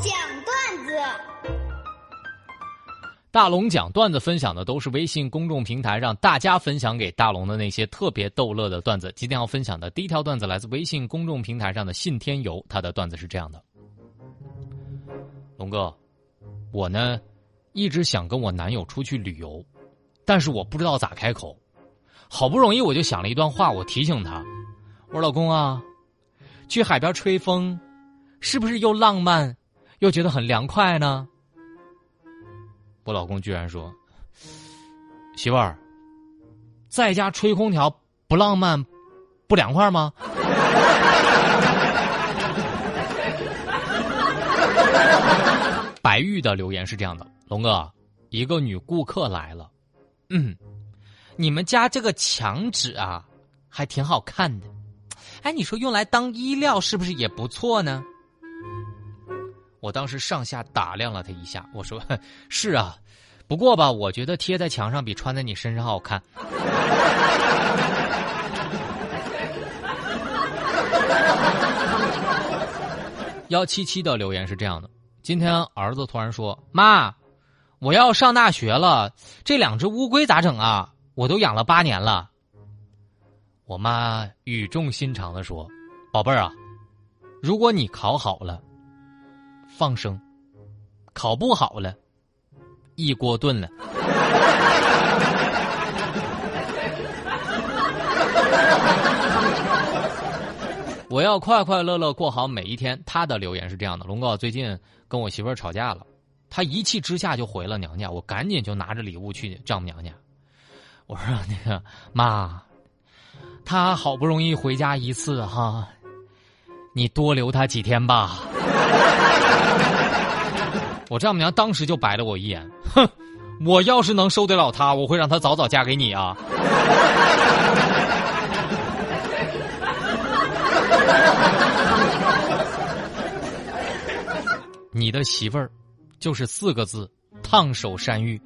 讲段子。大龙讲段子分享的都是微信公众平台让大家分享给大龙的那些特别逗乐的段子。今天要分享的第一条段子来自微信公众平台上的信天游，他的段子是这样的：龙哥，我呢一直想跟我男友出去旅游，但是我不知道咋开口。好不容易我就想了一段话，我提醒他：我说老公啊，去海边吹风，是不是又浪漫，又觉得很凉快呢？我老公居然说：“媳妇儿，在家吹空调不浪漫，不凉快吗？”白玉的留言是这样的：龙哥，一个女顾客来了，嗯，你们家这个墙纸啊，还挺好看的，哎，你说用来当衣料是不是也不错呢？我当时上下打量了他一下，我说：“是啊，不过吧，我觉得贴在墙上比穿在你身上好看。”幺七七的留言是这样的：今天儿子突然说：“妈，我要上大学了，这两只乌龟咋整啊？我都养了八年了。”我妈语重心长的说：“宝贝儿啊，如果你考好了。”放生，考不好了，一锅炖了。我要快快乐乐过好每一天。他的留言是这样的：龙哥最近跟我媳妇儿吵架了，他一气之下就回了娘家，我赶紧就拿着礼物去丈母娘家。我说那个妈，他好不容易回家一次哈，你多留他几天吧。我丈母娘当时就白了我一眼，哼！我要是能受得了她，我会让她早早嫁给你啊！你的媳妇儿就是四个字：烫手山芋。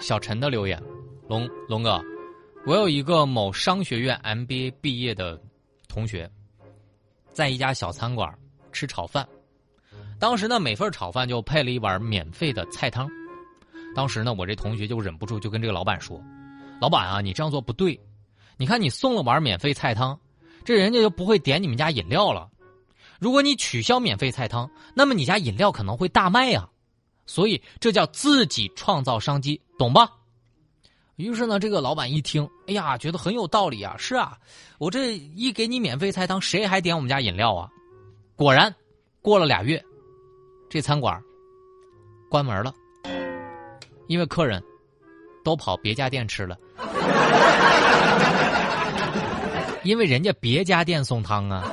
小陈的留言：龙龙哥，我有一个某商学院 MBA 毕业的同学。在一家小餐馆吃炒饭，当时呢每份炒饭就配了一碗免费的菜汤。当时呢我这同学就忍不住就跟这个老板说：“老板啊，你这样做不对。你看你送了碗免费菜汤，这人家就不会点你们家饮料了。如果你取消免费菜汤，那么你家饮料可能会大卖呀。所以这叫自己创造商机，懂吧？”于是呢，这个老板一听，哎呀，觉得很有道理啊！是啊，我这一给你免费菜汤，谁还点我们家饮料啊？果然，过了俩月，这餐馆关门了，因为客人都跑别家店吃了，因为人家别家店送汤啊。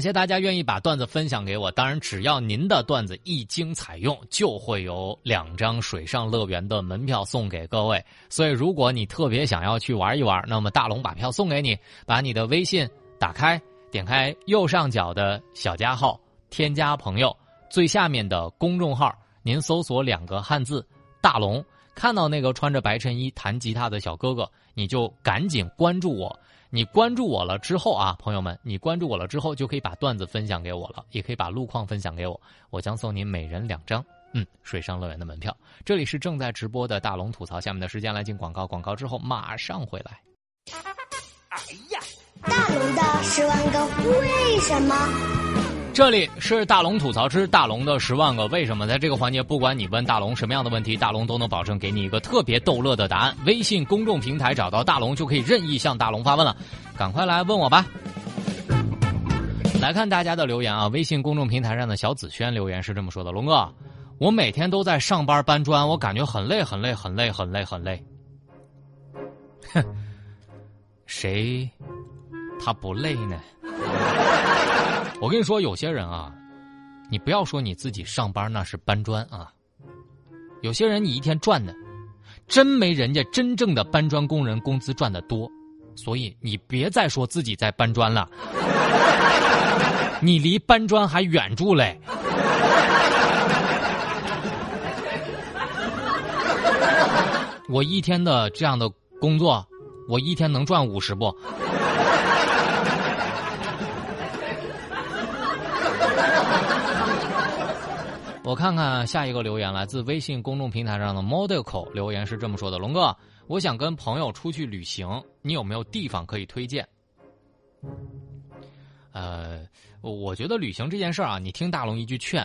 感谢大家愿意把段子分享给我，当然只要您的段子一经采用，就会有两张水上乐园的门票送给各位。所以如果你特别想要去玩一玩，那么大龙把票送给你，把你的微信打开，点开右上角的小加号，添加朋友，最下面的公众号，您搜索两个汉字“大龙”，看到那个穿着白衬衣弹吉他的小哥哥，你就赶紧关注我。你关注我了之后啊，朋友们，你关注我了之后就可以把段子分享给我了，也可以把路况分享给我，我将送您每人两张，嗯，水上乐园的门票。这里是正在直播的大龙吐槽，下面的时间来进广告，广告之后马上回来。哎呀，大龙的十万个为什么？这里是大龙吐槽之大龙的十万个为什么，在这个环节，不管你问大龙什么样的问题，大龙都能保证给你一个特别逗乐的答案。微信公众平台找到大龙就可以任意向大龙发问了，赶快来问我吧。来看大家的留言啊，微信公众平台上的小紫萱留言是这么说的：龙哥，我每天都在上班搬砖，我感觉很累，很累，很累，很累，很累。哼，谁他不累呢？我跟你说，有些人啊，你不要说你自己上班那是搬砖啊，有些人你一天赚的，真没人家真正的搬砖工人工资赚的多，所以你别再说自己在搬砖了，你离搬砖还远住嘞。我一天的这样的工作，我一天能赚五十不？我看看下一个留言，来自微信公众平台上的 Model 留言是这么说的：“龙哥，我想跟朋友出去旅行，你有没有地方可以推荐？”呃，我觉得旅行这件事儿啊，你听大龙一句劝，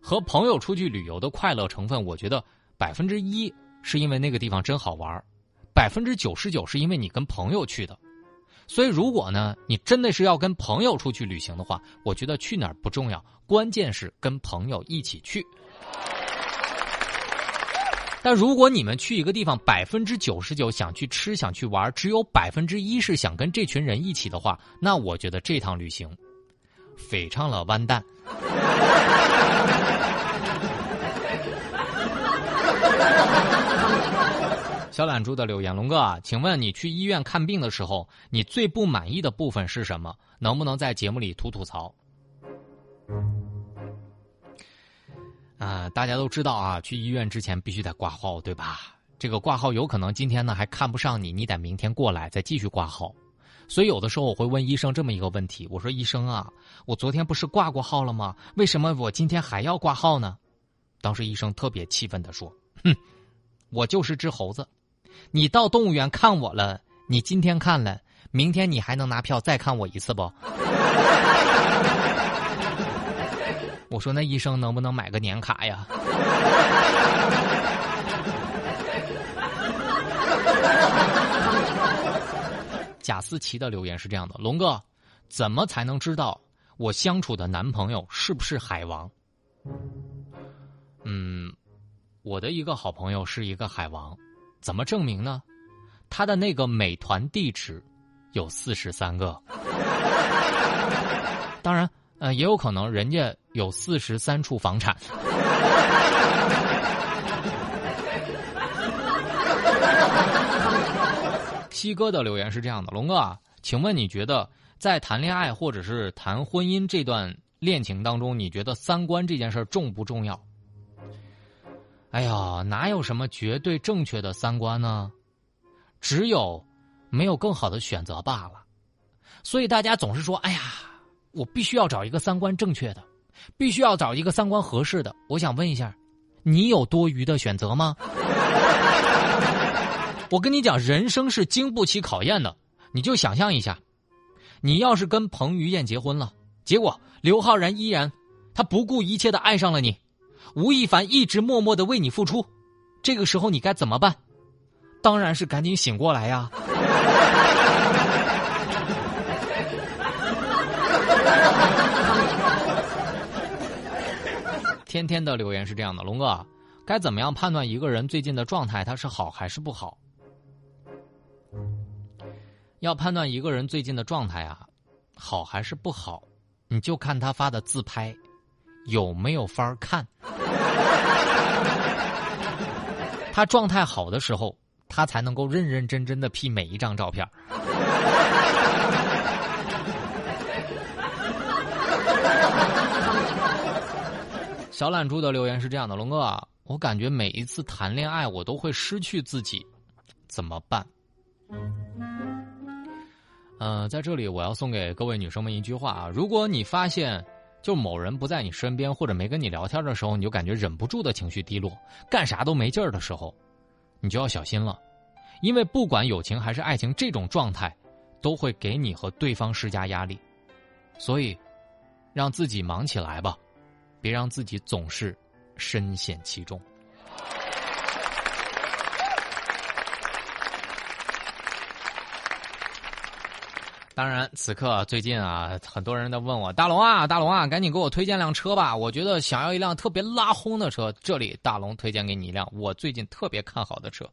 和朋友出去旅游的快乐成分，我觉得百分之一是因为那个地方真好玩，百分之九十九是因为你跟朋友去的。所以，如果呢，你真的是要跟朋友出去旅行的话，我觉得去哪儿不重要，关键是跟朋友一起去。但如果你们去一个地方，百分之九十九想去吃、想去玩，只有百分之一是想跟这群人一起的话，那我觉得这趟旅行非常了完蛋。小懒猪的留言：龙哥啊，请问你去医院看病的时候，你最不满意的部分是什么？能不能在节目里吐吐槽？啊，大家都知道啊，去医院之前必须得挂号，对吧？这个挂号有可能今天呢还看不上你，你得明天过来再继续挂号。所以有的时候我会问医生这么一个问题：我说医生啊，我昨天不是挂过号了吗？为什么我今天还要挂号呢？当时医生特别气愤的说：“哼，我就是只猴子。”你到动物园看我了，你今天看了，明天你还能拿票再看我一次不？我说那医生能不能买个年卡呀？贾思琪的留言是这样的：龙哥，怎么才能知道我相处的男朋友是不是海王？嗯，我的一个好朋友是一个海王。怎么证明呢？他的那个美团地址有四十三个，当然，呃，也有可能人家有四十三处房产。西哥的留言是这样的：龙哥啊，请问你觉得在谈恋爱或者是谈婚姻这段恋情当中，你觉得三观这件事重不重要？哎呀，哪有什么绝对正确的三观呢？只有没有更好的选择罢了。所以大家总是说：“哎呀，我必须要找一个三观正确的，必须要找一个三观合适的。”我想问一下，你有多余的选择吗？我跟你讲，人生是经不起考验的。你就想象一下，你要是跟彭于晏结婚了，结果刘昊然依然他不顾一切的爱上了你。吴亦凡一直默默的为你付出，这个时候你该怎么办？当然是赶紧醒过来呀！天天的留言是这样的，龙哥，该怎么样判断一个人最近的状态他是好还是不好？要判断一个人最近的状态啊，好还是不好，你就看他发的自拍有没有法儿看。他状态好的时候，他才能够认认真真的 P 每一张照片。小懒猪的留言是这样的：龙哥啊，我感觉每一次谈恋爱，我都会失去自己，怎么办？嗯，在这里我要送给各位女生们一句话啊：如果你发现。就某人不在你身边，或者没跟你聊天的时候，你就感觉忍不住的情绪低落，干啥都没劲儿的时候，你就要小心了，因为不管友情还是爱情，这种状态都会给你和对方施加压力，所以让自己忙起来吧，别让自己总是深陷其中。当然，此刻最近啊，很多人都问我大龙啊，大龙啊，赶紧给我推荐辆车吧！我觉得想要一辆特别拉轰的车，这里大龙推荐给你一辆我最近特别看好的车